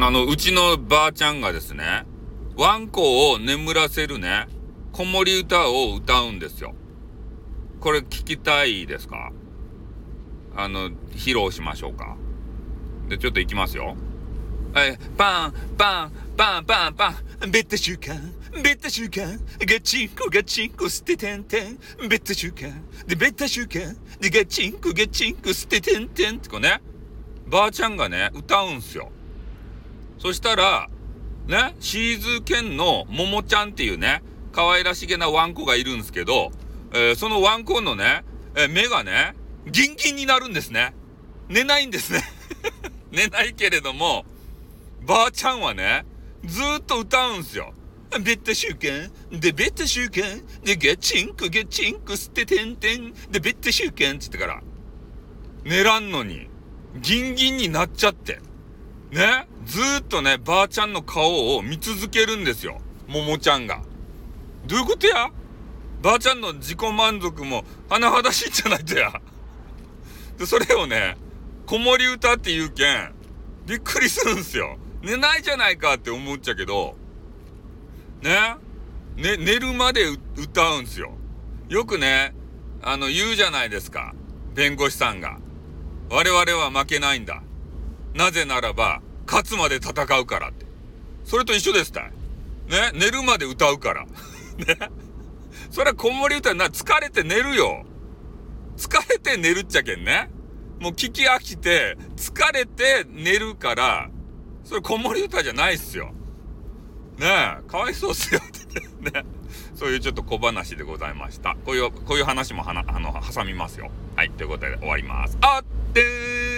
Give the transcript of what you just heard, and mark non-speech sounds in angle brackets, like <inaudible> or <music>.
あの、うちのばあちゃんがですね、ワンコを眠らせるね、子守歌を歌うんですよ。これ聞きたいですか？あの、披露しましょうか。で、ちょっと行きますよ。え、パン、パン、パン、パン、パン、ベッド習慣、ベッド習慣、ガチンコ、ガチンコ、捨ててんてん、ベッド習慣、で、ベッド習慣、で、ガチンコ、ガチンコ、捨ててんてんってこうね、ばあちゃんがね、歌うんすよ。そしたら、ね、シーズ犬のももちゃんっていうね、可愛らしげなワンコがいるんですけど、えー、そのワンコのね、えー、目がね、ギンギンになるんですね。寝ないんですね。<laughs> 寝ないけれども、ばあちゃんはね、ずーっと歌うんですよ。ベッド習慣で、ベッド習慣で、ゲチンク、ゲチンク、捨ててんてんで、ベッド習慣って言ってから、寝らんのに、ギンギンになっちゃって。ねずーっとね、ばあちゃんの顔を見続けるんですよ。ももちゃんが。どういうことや？ばあちゃんの自己満足も甚だしいんじゃないとや。で、それをね、子守歌って言うけん、びっくりするんすよ。寝ないじゃないかって思っちゃうけど、ね、ね、寝るまで歌うんすよ。よくね、あの、言うじゃないですか。弁護士さんが。我々は負けないんだ。なぜならば、勝つまで戦うからって。それと一緒ですたい。ね、寝るまで歌うから。<laughs> ね。それは子守歌な、疲れて寝るよ。疲れて寝るっちゃけんね。もう聞き飽きて、疲れて寝るから、それ子守歌じゃないっすよ。ねえ、かわいそうっすよって <laughs> ね。そういうちょっと小話でございました。こういう、こういう話もはな、あの、挟みますよ。はい、ということで終わります。あってー